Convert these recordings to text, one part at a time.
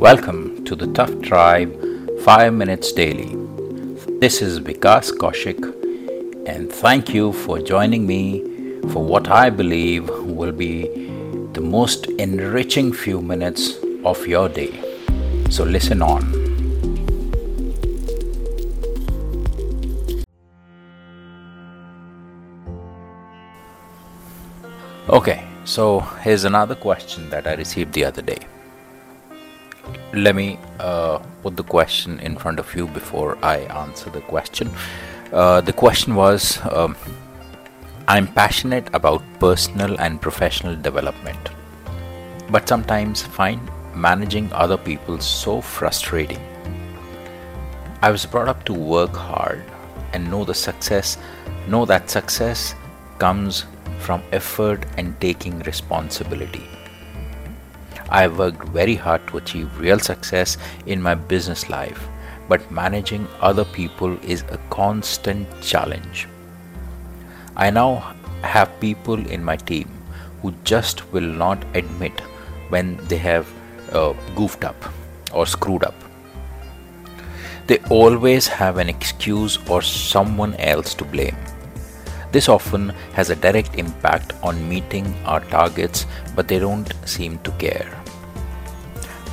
Welcome to the Tough Tribe 5 Minutes Daily. This is Vikas Kaushik, and thank you for joining me for what I believe will be the most enriching few minutes of your day. So, listen on. Okay, so here's another question that I received the other day. Let me uh, put the question in front of you before I answer the question. Uh, the question was um, I'm passionate about personal and professional development, but sometimes find managing other people so frustrating. I was brought up to work hard and know the success, know that success comes from effort and taking responsibility. I worked very hard to achieve real success in my business life, but managing other people is a constant challenge. I now have people in my team who just will not admit when they have uh, goofed up or screwed up. They always have an excuse or someone else to blame. This often has a direct impact on meeting our targets, but they don't seem to care.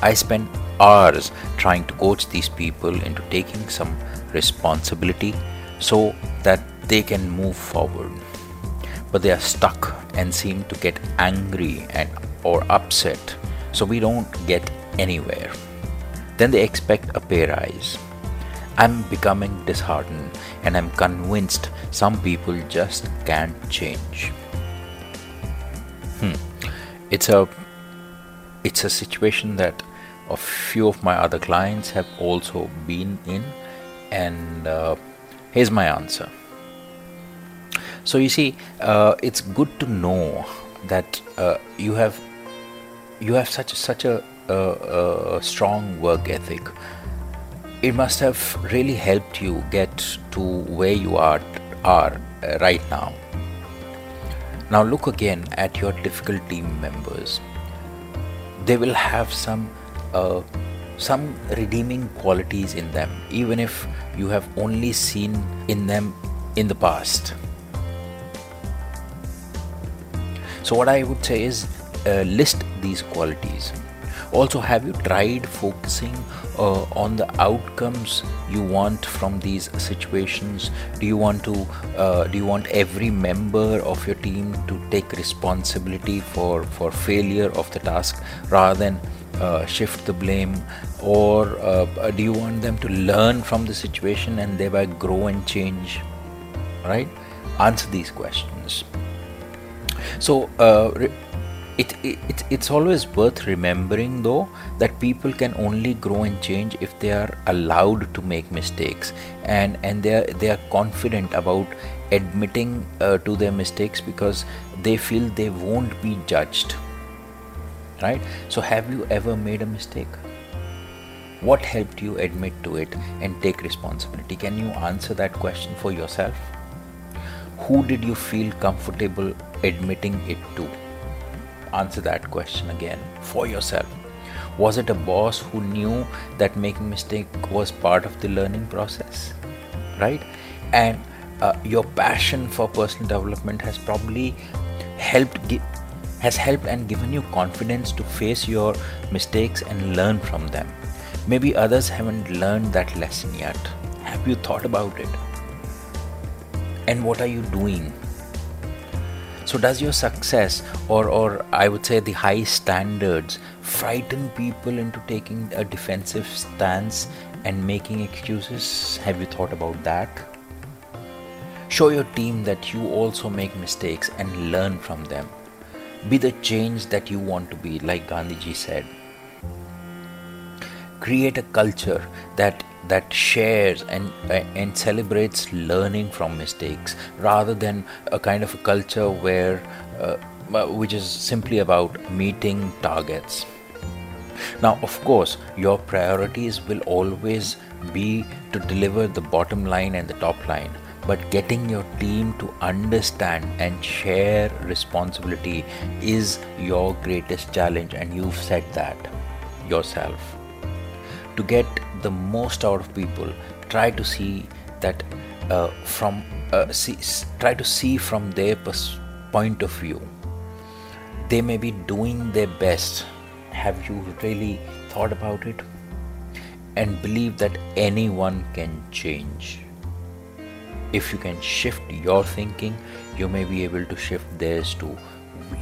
I spend hours trying to coach these people into taking some responsibility so that they can move forward. But they are stuck and seem to get angry and or upset, so we don't get anywhere. Then they expect a pay rise. I'm becoming disheartened and I'm convinced some people just can't change. Hmm. It's a it's a situation that a few of my other clients have also been in, and uh, here's my answer. So you see, uh, it's good to know that uh, you have you have such such a, a, a strong work ethic it must have really helped you get to where you are are uh, right now. Now look again at your difficult team members. They will have some uh, some redeeming qualities in them even if you have only seen in them in the past. So what i would say is uh, list these qualities also have you tried focusing uh, on the outcomes you want from these situations? Do you want to uh, do you want every member of your team to take responsibility for for failure of the task rather than uh, shift the blame? Or uh, do you want them to learn from the situation and thereby grow and change? Right? Answer these questions. So uh, it, it it's always worth remembering though that people can only grow and change if they are allowed to make mistakes. And and they are they are confident about admitting uh, to their mistakes because they feel they won't be judged. Right? So have you ever made a mistake? What helped you admit to it and take responsibility? Can you answer that question for yourself? Who did you feel comfortable admitting it to answer that question again for yourself. Was it a boss who knew that making mistake was part of the learning process? Right? And uh, your passion for personal development has probably helped gi- has helped and given you confidence to face your mistakes and learn from them. Maybe others haven't learned that lesson yet. Have you thought about it? And what are you doing so, does your success, or, or I would say the high standards, frighten people into taking a defensive stance and making excuses? Have you thought about that? Show your team that you also make mistakes and learn from them. Be the change that you want to be, like Gandhiji said. Create a culture that that shares and and celebrates learning from mistakes rather than a kind of a culture where uh, which is simply about meeting targets. Now of course your priorities will always be to deliver the bottom line and the top line but getting your team to understand and share responsibility is your greatest challenge and you've said that yourself to get the most out of people. Try to see that uh, from uh, see, try to see from their pers- point of view. They may be doing their best. Have you really thought about it? And believe that anyone can change. If you can shift your thinking you may be able to shift theirs too.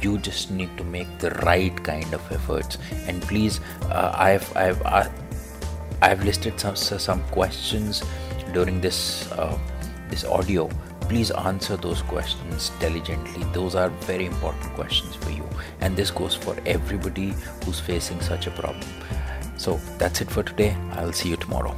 You just need to make the right kind of efforts. And please uh, i've i've i've listed some some questions during this uh, this audio. Please answer those questions diligently. Those are very important questions for you. And this goes for everybody who's facing such a problem. So that's it for today. I'll see you tomorrow